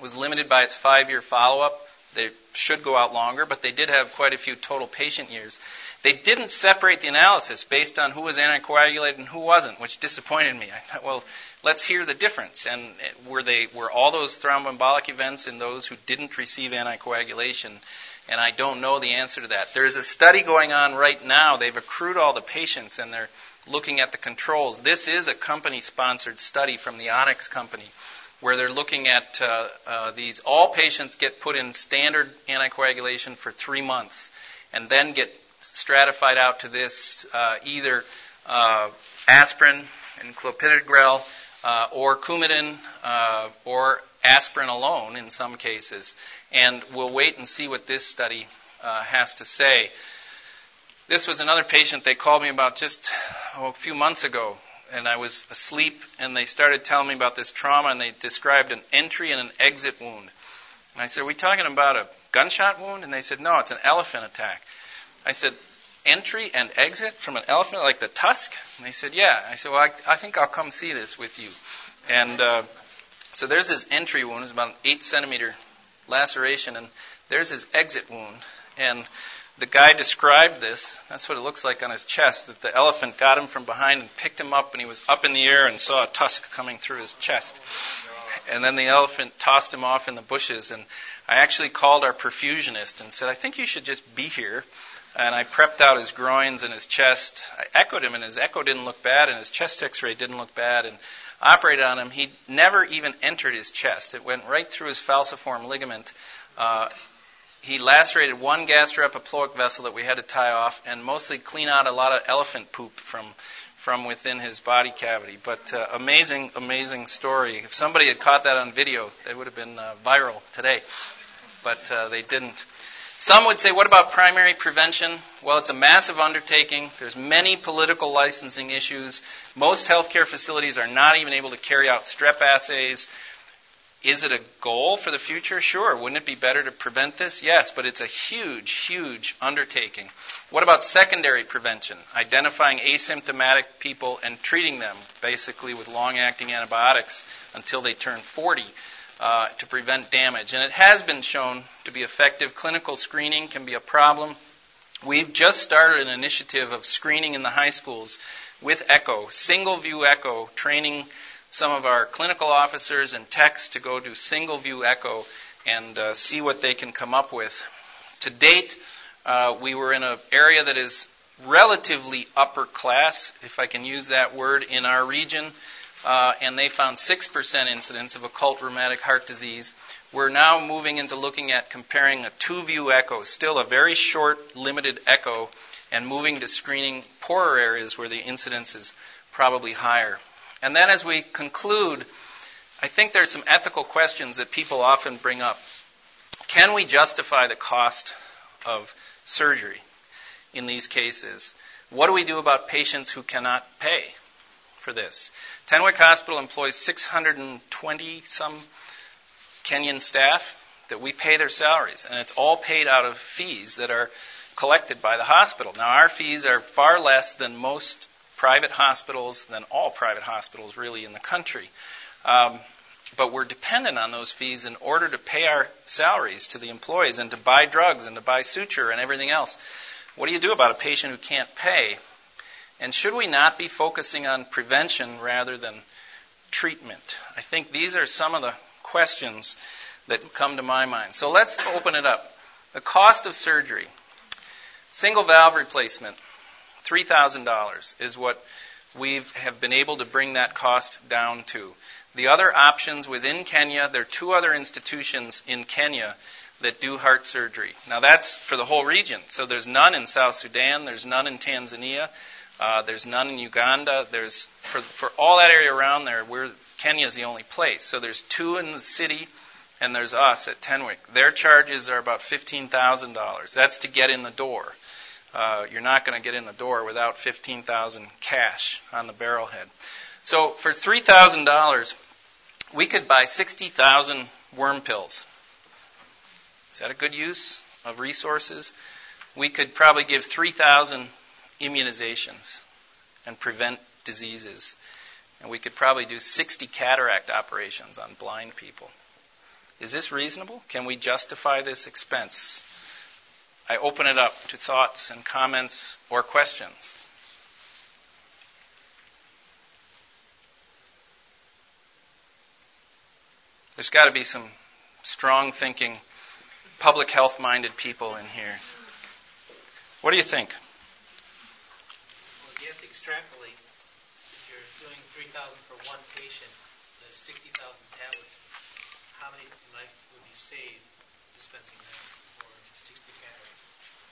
was limited by its five-year follow-up. They should go out longer, but they did have quite a few total patient years. They didn't separate the analysis based on who was anticoagulated and who wasn't, which disappointed me. I thought, well, let's hear the difference. And were they were all those thromboembolic events in those who didn't receive anticoagulation? And I don't know the answer to that. There's a study going on right now. They've accrued all the patients and they're looking at the controls. This is a company sponsored study from the On-X company. Where they're looking at uh, uh, these. All patients get put in standard anticoagulation for three months, and then get stratified out to this uh, either uh, aspirin and clopidogrel uh, or Coumadin uh, or aspirin alone in some cases. And we'll wait and see what this study has to say. This was another patient they called me about just oh, a few months ago, and I was asleep, and they started telling me about this trauma, and they described an entry and an exit wound. And I said, Are we talking about a gunshot wound? And they said, No, it's an elephant attack. I said, Entry and exit from an elephant, like the tusk? And they said, Yeah. I said, Well, I, I think I'll come see this with you. And uh, so there's his entry wound, it's about an eight centimeter laceration, and there's his exit wound. And the guy described this. That's what it looks like on his chest. That the elephant got him from behind and picked him up, and he was up in the air and saw a tusk coming through his chest. And then the elephant tossed him off in the bushes. And I actually called our perfusionist and said, I think you should just be here. And I prepped out his groins and his chest. I echoed him, and his echo didn't look bad, and his chest x ray didn't look bad. And operated on him. He never even entered his chest. It went right through his falciform ligament. Uh, he lacerated one gastroepiploic vessel that we had to tie off and mostly clean out a lot of elephant poop from from within his body cavity. But uh, amazing, amazing story. If somebody had caught that on video, it would have been uh, viral today. But uh, they didn't. Some would say, what about primary prevention? Well, it's a massive undertaking. There's many political licensing issues. Most healthcare facilities are not even able to carry out strep assays. Is it a goal for the future? Sure. Wouldn't it be better to prevent this? Yes, but it's a huge, huge undertaking. What about secondary prevention? Identifying asymptomatic people and treating them basically with long acting antibiotics until they turn 40 uh, to prevent damage. And it has been shown to be effective. Clinical screening can be a problem. We've just started an initiative of screening in the high schools with ECHO, single view ECHO, training some of our clinical officers and techs to go do single view echo and uh, see what they can come up with. To date, uh, we were in an area that is relatively upper class, if I can use that word, in our region, uh, and they found 6% incidence of occult rheumatic heart disease. We're now moving into looking at comparing a two view echo, still a very short, limited echo, and moving to screening poorer areas where the incidence is probably higher. And then as we conclude, I think there are some ethical questions that people often bring up. Can we justify the cost of surgery in these cases? What do we do about patients who cannot pay for this? Tenwek Hospital employs 620 some Kenyan staff that we pay their salaries, and it's all paid out of fees that are collected by the hospital. Now, our fees are far less than most private hospitals than all private hospitals really in the country. Um, but we're dependent on those fees in order to pay our salaries to the employees and to buy drugs and to buy suture and everything else. What do you do about a patient who can't pay? And should we not be focusing on prevention rather than treatment? I think these are some of the questions that come to my mind. So let's open it up. The cost of surgery. Single valve replacement. $3,000 is what we have been able to bring that cost down to. The other options within Kenya, there are two other institutions in Kenya that do heart surgery. Now that's for the whole region. So there's none in South Sudan, there's none in Tanzania, uh, there's none in Uganda. There's for for all that area around there, we're Kenya's the only place. So there's two in the city, and there's us at Tenwek. Their charges are about fifteen thousand dollars. That's to get in the door uh, you're not going to get in the door without 15,000 cash on the barrelhead. So for $3,000, we could buy 60,000 worm pills. Is that a good use of resources? We could probably give 3,000 immunizations and prevent diseases. And we could probably do 60 cataract operations on blind people. Is this reasonable? Can we justify this expense? I open it up to thoughts and comments or questions. There's got to be some strong thinking, public health minded people in here. What do you think? Well, you have to extrapolate. If you're doing 3,000 for one patient, there's 60,000 tablets save dispensing them for 60 calories?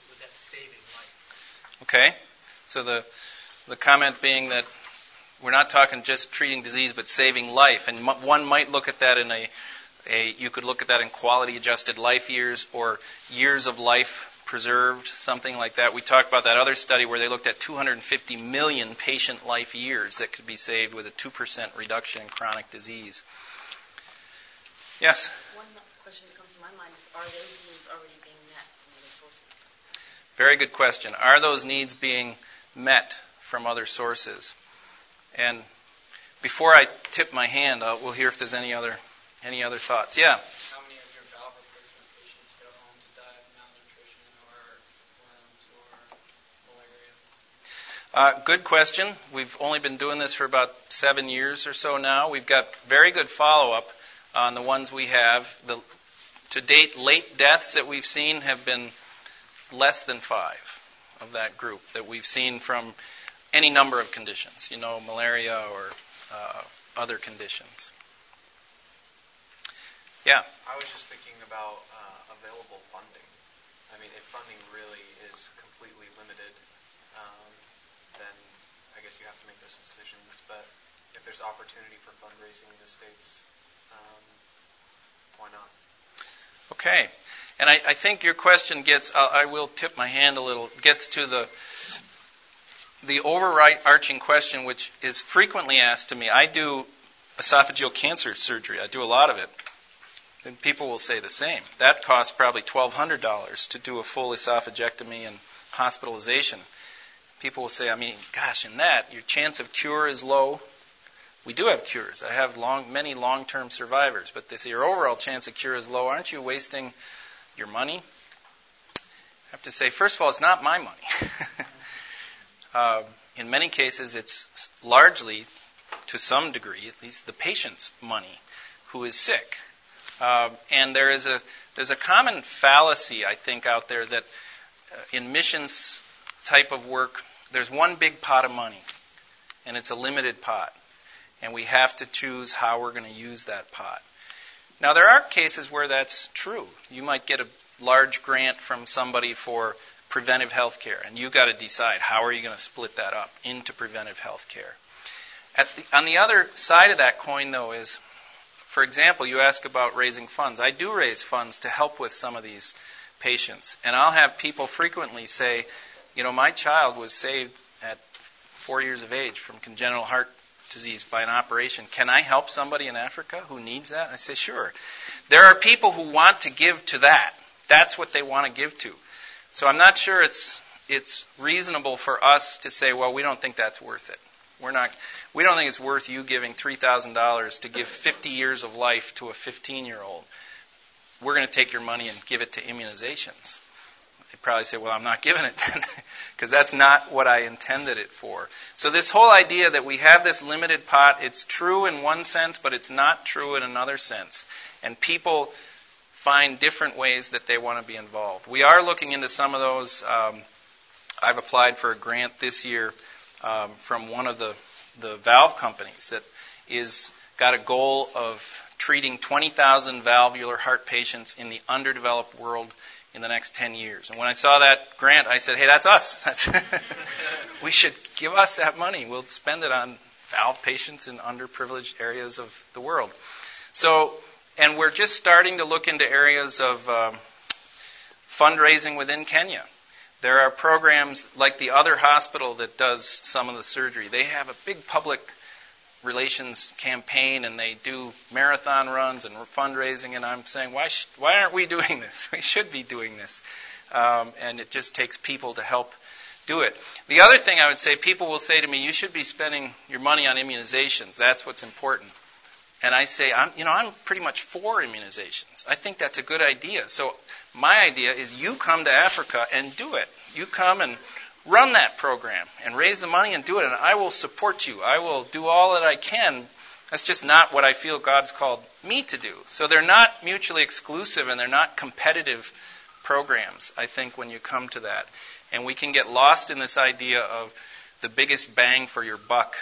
Would that saving life? Okay. So the the comment being that we're not talking just treating disease, but saving life, and m- one might look at that in a, a you could look at that in quality adjusted life years or years of life preserved, something like that. We talked about that other study where they looked at 250 million patient life years that could be saved with a 2% reduction in chronic disease. Yes? One question that comes to my mind is are those needs already being met from other sources? Very good question. Are those needs being met from other sources? And before I tip my hand, uh, we'll hear if there's any other any other thoughts. Yeah. How many of your valve replacement patients go home to die of malnutrition or worms or malaria? Uh, good question. We've only been doing this for about seven years or so now. We've got very good follow up on the ones we have. The, to date, late deaths that we've seen have been less than five of that group that we've seen from any number of conditions, you know, malaria or uh, other conditions. Yeah. I was just thinking about uh, available funding. I mean, if funding really is completely limited, um, then I guess you have to make those decisions. But if there's opportunity for fundraising in the states, um, why not? Okay. And I, I think your question gets, uh, I will tip my hand a little, gets to the the overarching question, which is frequently asked to me. I do esophageal cancer surgery. I do a lot of it. And people will say the same. That costs probably $1,200 to do a full esophagectomy and hospitalization. People will say, I mean, gosh, in that, your chance of cure is low. We do have cures. I have long, many long-term survivors, but they say your overall chance of cure is low. Aren't you wasting your money? I have to say, first of all, it's not my money. uh, in many cases, it's largely, to some degree, at least the patient's money who is sick. Uh, and there is a there's a common fallacy I think out there that uh, in missions type of work, there's one big pot of money, and it's a limited pot, and we have to choose how we're going to use that pot. Now there are cases where that's true. You might get a large grant from somebody for preventive health care, and you've got to decide how are you going to split that up into preventive health care. On the other side of that coin, though, is, for example, you ask about raising funds. I do raise funds to help with some of these patients, and I'll have people frequently say, you know, my child was saved at four years of age from congenital heart disease by an operation. Can I help somebody in Africa who needs that? I say, sure. There are people who want to give to that. That's what they want to give to. So I'm not sure it's it's reasonable for us to say, well, we don't think that's worth it. We're not. We don't think it's worth you giving three thousand dollars to give 50 years of life to a 15-year-old. We're going to take your money and give it to immunizations. They probably say, well, I'm not giving it then, because that's not what I intended it for. So this whole idea that we have this limited pot, it's true in one sense, but it's not true in another sense. And people find different ways that they want to be involved. We are looking into some of those. Um, I've applied for a grant this year um, from one of the, the valve companies that is got a goal of treating 20,000 valvular heart patients in the underdeveloped world in the next 10 years. And when I saw that grant, I said, hey, that's us. That's we should give us that money. We'll spend it on valve patients in underprivileged areas of the world. So and we're just starting to look into areas of um, fundraising within Kenya. There are programs like the other hospital that does some of the surgery. They have a big public relations campaign and they do marathon runs and fundraising. And I'm saying, why, sh- why aren't we doing this? We should be doing this. Um, and it just takes people to help do it. The other thing I would say, people will say to me, you should be spending your money on immunizations. That's what's important and I say, I'm, you know, I'm pretty much for immunizations. I think that's a good idea. So my idea is you come to Africa and do it. You come and run that program and raise the money and do it, and I will support you. I will do all that I can. That's just not what I feel God's called me to do. So they're not mutually exclusive and they're not competitive programs, I think, when you come to that. And we can get lost in this idea of the biggest bang for your buck,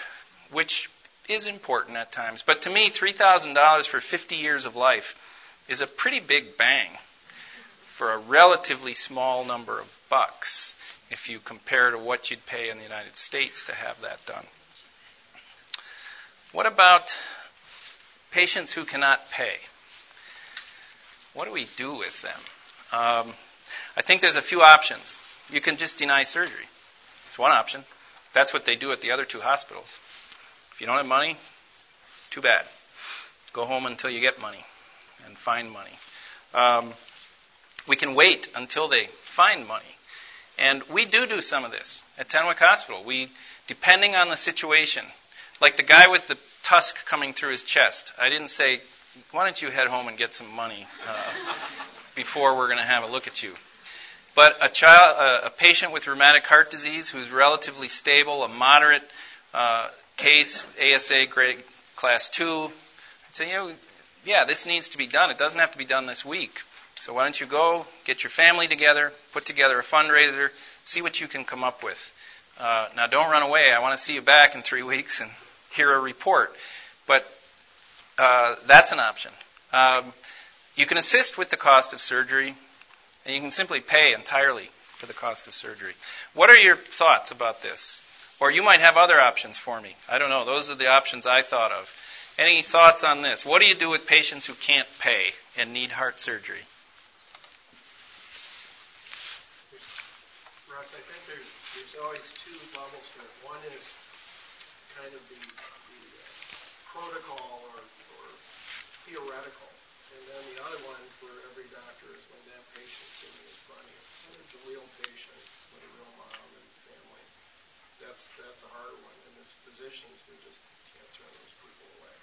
which is important at times. But to me, $3,000 for 50 years of life is a pretty big bang for a relatively small number of bucks if you compare to what you'd pay in the United States to have that done. What about patients who cannot pay? What do we do with them? Um, I think there's a few options. You can just deny surgery. It's one option. That's what they do at the other two hospitals. If you don't have money, too bad. Go home until you get money and find money. Um, we can wait until they find money. And we do do some of this at Tenwek Hospital. We, depending on the situation, like the guy with the tusk coming through his chest, I didn't say, why don't you head home and get some money uh, before we're going to have a look at you. But a child, a patient with rheumatic heart disease who's relatively stable, a moderate uh, case, ASA grade class two, I'd say, you know, yeah, this needs to be done. It doesn't have to be done this week. So why don't you go, get your family together, put together a fundraiser, see what you can come up with. Uh, now, don't run away. I want to see you back in three weeks and hear a report. But uh, that's an option. Um, you can assist with the cost of surgery, and you can simply pay entirely for the cost of surgery. What are your thoughts about this? Or you might have other options for me. I don't know. Those are the options I thought of. Any thoughts on this? What do you do with patients who can't pay and need heart surgery? Russ, I think there's, there's always two levels to it. One is kind of the, the uh, protocol or, or theoretical. And then the other one for every doctor is when that patient's sitting in front of you. When it's a real patient with a real mom and family. That's that's a harder one. And as physicians, we just can't turn those people away.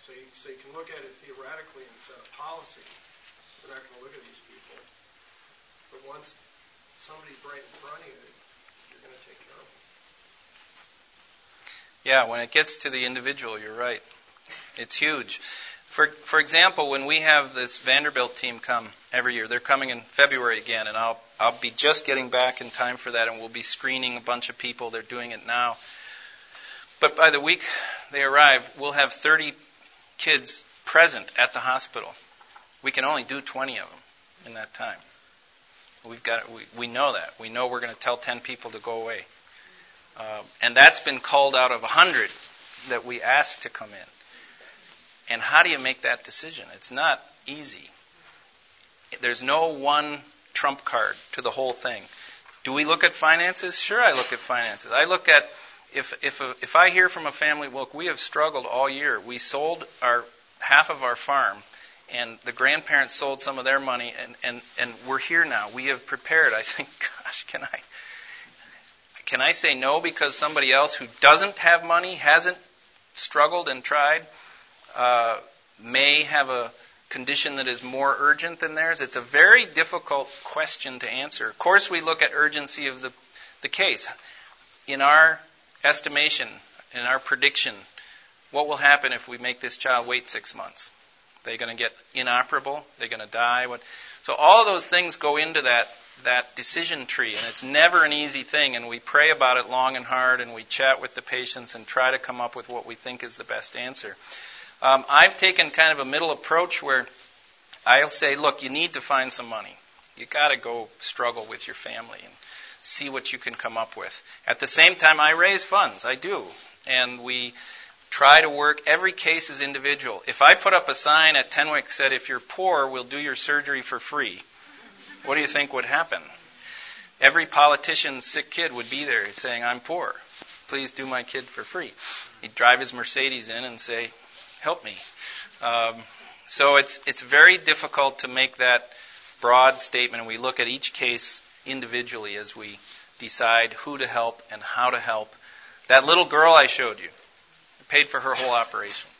So you, so you can look at it theoretically and set a policy. We're not going to look at these people. But once somebody's right in front of you, you're going to take care of them. Yeah, when it gets to the individual, you're right. It's huge. For, for example, when we have this Vanderbilt team come every year, they're coming in February again, and I'll, I'll be just getting back in time for that, and we'll be screening a bunch of people. They're doing it now. But by the week they arrive, we'll have 30 kids present at the hospital. We can only do 20 of them in that time. We've got, we, we know that. We know we're going to tell 10 people to go away. Uh, and that's been called out of 100 that we asked to come in. And how do you make that decision? It's not easy. There's no one trump card to the whole thing. Do we look at finances? Sure, I look at finances. I look at if if a, if I hear from a family, look, we have struggled all year. We sold our half of our farm, and the grandparents sold some of their money, and and and we're here now. We have prepared. I think, gosh, can I can I say no because somebody else who doesn't have money hasn't struggled and tried? uh, may have a condition that is more urgent than theirs? It's a very difficult question to answer. Of course, we look at urgency of the, the case. In our estimation, in our prediction, what will happen if we make this child wait six months? They're going to get inoperable. They're going to die. What? So all those things go into that that decision tree, and it's never an easy thing. And we pray about it long and hard, and we chat with the patients and try to come up with what we think is the best answer. Um, I've taken kind of a middle approach where I'll say, look, you need to find some money. You got to go struggle with your family and see what you can come up with. At the same time, I raise funds. I do, and we try to work. Every case is individual. If I put up a sign at Tenwek said, if you're poor, we'll do your surgery for free. What do you think would happen? Every politician's sick kid would be there saying, I'm poor. Please do my kid for free. He'd drive his Mercedes in and say, help me. Um, so it's it's very difficult to make that broad statement, and we look at each case individually as we decide who to help and how to help. That little girl I showed you paid for her whole operation.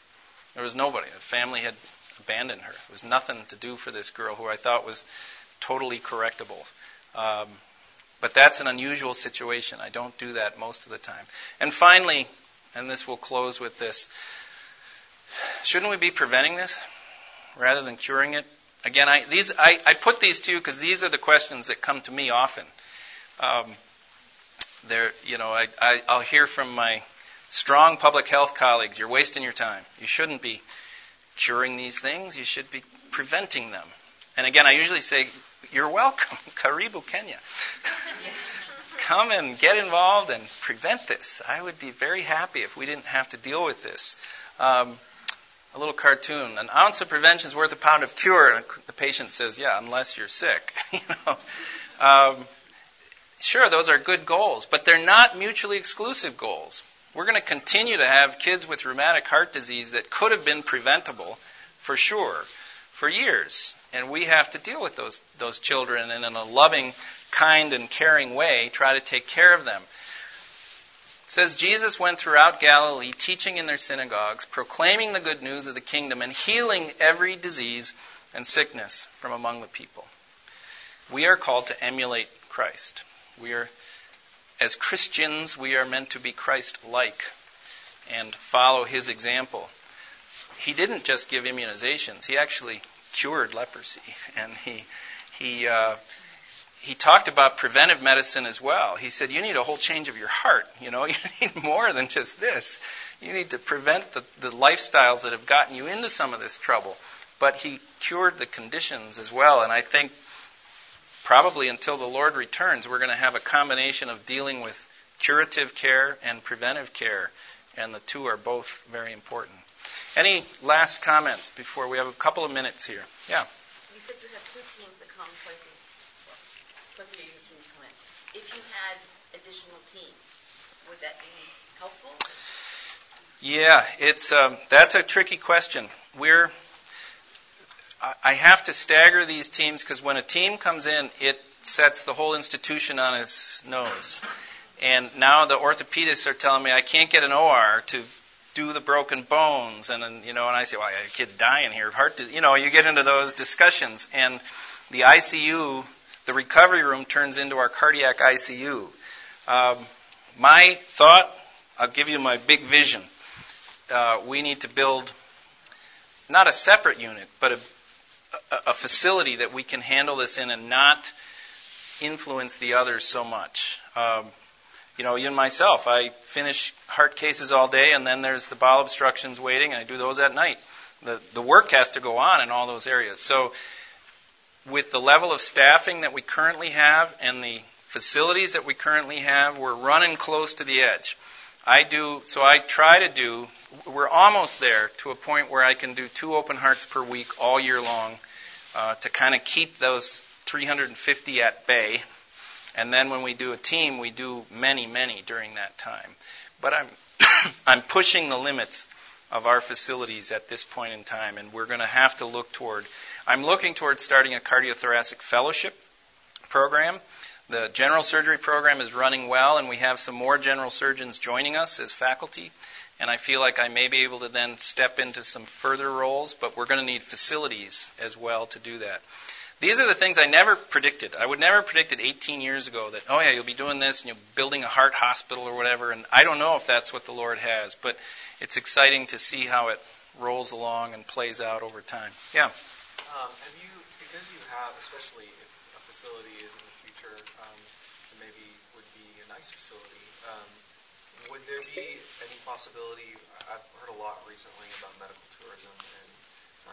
There was nobody. The family had abandoned her. There was nothing to do for this girl who I thought was totally correctable. Um, but that's an unusual situation. I don't do that most of the time. And finally, and this will close with this Shouldn't we be preventing this rather than curing it? Again, I, these, I, I put these to you because these are the questions that come to me often. Um, there, you know, I, I, I'll hear from my strong public health colleagues, you're wasting your time. You shouldn't be. curing these things, you should be preventing them. And again, I usually say, You're welcome. Karibu, Kenya. Come and get involved and prevent this. I would be very happy if we didn't have to deal with this. Um, a little cartoon. An ounce of prevention is worth a pound of cure. And the patient says, "Yeah, unless you're sick." you know. Um, sure, those are good goals, but they're not mutually exclusive goals. We're going to continue to have kids with rheumatic heart disease that could have been preventable, for sure, for years, and we have to deal with those those children and in a loving, kind, and caring way, try to take care of them. It says Jesus went throughout Galilee, teaching in their synagogues, proclaiming the good news of the kingdom, and healing every disease and sickness from among the people. We are called to emulate Christ. We are, as Christians, we are meant to be Christ-like and follow His example. He didn't just give immunizations; He actually cured leprosy, and He He uh, he talked about preventive medicine as well. He said, You need a whole change of your heart. You know, you need more than just this. You need to prevent the, the lifestyles that have gotten you into some of this trouble. But he cured the conditions as well. And I think probably until the Lord returns, we're going to have a combination of dealing with curative care and preventive care. And the two are both very important. Any last comments before we have a couple of minutes here? Yeah. You said you have two teams that come twice a twice a year your teams come in. If you had additional teams, would that be helpful? Yeah, it's um, that's a tricky question. We're I- have to stagger these teams because when a team comes in, it sets the whole institution on its nose. And now the orthopedists are telling me I can't get an OR to do the broken bones, and, and you know, and I say, well, I got a kid dying here of heart, disease. you know, you get into those discussions, and the ICU the recovery room turns into our cardiac ICU. Um, my thought, I'll give you my big vision. Uh, we need to build not a separate unit, but a, a, facility that we can handle this in and not influence the others so much. Um, you know, even myself, I finish heart cases all day, and then there's the bowel obstructions waiting, and I do those at night. The the work has to go on in all those areas. So with the level of staffing that we currently have and the facilities that we currently have, we're running close to the edge. I do, so I try to do, we're almost there to a point where I can do two open hearts per week all year long uh, to kind of keep those 350 at bay. And then when we do a team, we do many, many during that time. But I'm, I'm pushing the limits of our facilities at this point in time, and we're going to have to look toward I'm looking toward starting a cardiothoracic fellowship program. The general surgery program is running well, and we have some more general surgeons joining us as faculty. And I feel like I may be able to then step into some further roles, but we're going to need facilities as well to do that. These are the things I never predicted. I would never predicted 18 years ago that, oh yeah, you'll be doing this and you're building a heart hospital or whatever. And I don't know if that's what the Lord has, but it's exciting to see how it rolls along and plays out over time. Yeah. Um, have you, because you have, especially if facility is in the future, um, maybe would be a nice facility, um, would there be any possibility, I've heard a lot recently about medical tourism and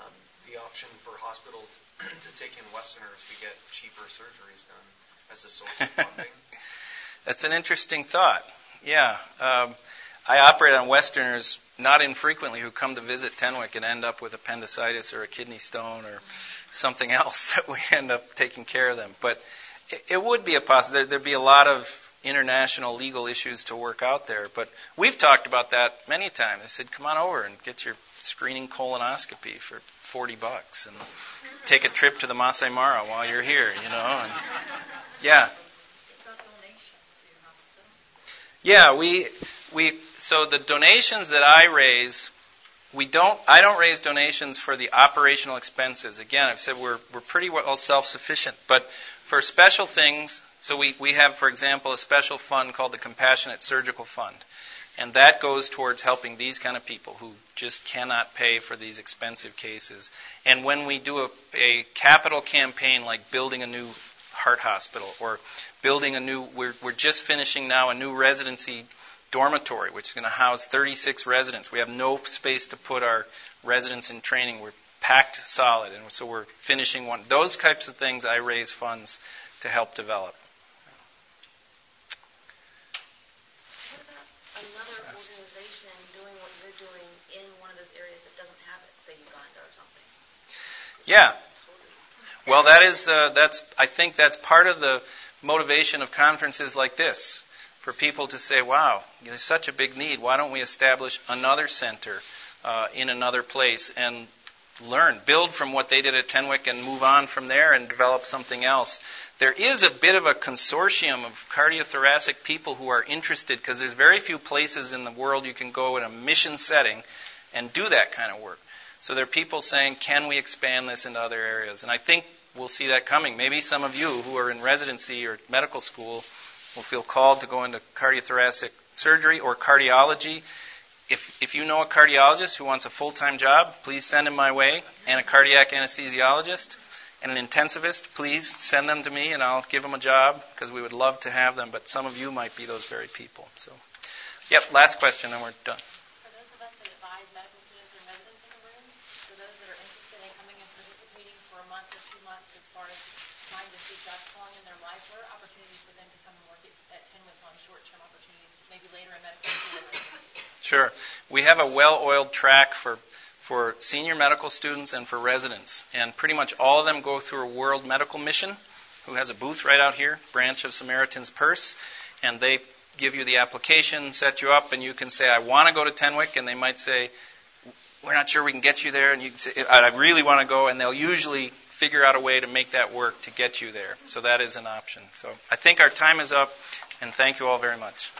um, the option for hospitals to take in Westerners to get cheaper surgeries done as a source of funding? That's an interesting thought. Yeah. Um, I operate on Westerners not infrequently who come to visit Tenwek and end up with appendicitis or a kidney stone or something else that we end up taking care of them. But it, it would be a possibility. There'd be a lot of international legal issues to work out there. But we've talked about that many times. I said, come on over and get your screening colonoscopy for 40 bucks and take a trip to the Masai Mara while you're here, you know. And, yeah. Yeah, we we so the donations that I raise, we don't I don't raise donations for the operational expenses. Again, I've said we're we're pretty well self-sufficient, but for special things, so we we have for example a special fund called the Compassionate Surgical Fund. And that goes towards helping these kind of people who just cannot pay for these expensive cases. And when we do a, a capital campaign like building a new heart hospital or building a new, we're, we're just finishing now a new residency dormitory, which is going to house 36 residents. We have no space to put our residents in training. We're packed solid, and so we're finishing one. Those types of things I raise funds to help develop. What about another organization doing what you're doing in one of those areas that doesn't have it, say Uganda or something? Yeah. Well, that is uh, that's I think that's part of the motivation of conferences like this for people to say, "Wow, there's such a big need. Why don't we establish another center uh, in another place and learn, build from what they did at Tenwek and move on from there and develop something else?" There is a bit of a consortium of cardiothoracic people who are interested because there's very few places in the world you can go in a mission setting and do that kind of work. So there are people saying, can we expand this into other areas? And I think we'll see that coming. Maybe some of you who are in residency or medical school will feel called to go into cardiothoracic surgery or cardiology. If, if you know a cardiologist who wants a full time job, please send him my way, and a cardiac anesthesiologist and an intensivist, please send them to me and I'll give them a job because we would love to have them, but some of you might be those very people. So, yep, last question, and we're done. For those of us that advise medical students and residents in the room, for those that are interested in coming and participating for a month or two months as far as trying to in their life, opportunities for them to come and work at, at Tenwek on short-term maybe later in medical school? Sure. We have a well oiled track for for senior medical students and for residents. And pretty much all of them go through a World Medical Mission, who has a booth right out here, branch of Samaritan's Purse, and they give you the application, set you up, and you can say, I want to go to Tenwek," and they might say, we're not sure we can get you there, and you can say, I really want to go, and they'll usually figure out a way to make that work to get you there. So that is an option. So I think our time is up, and thank you all very much.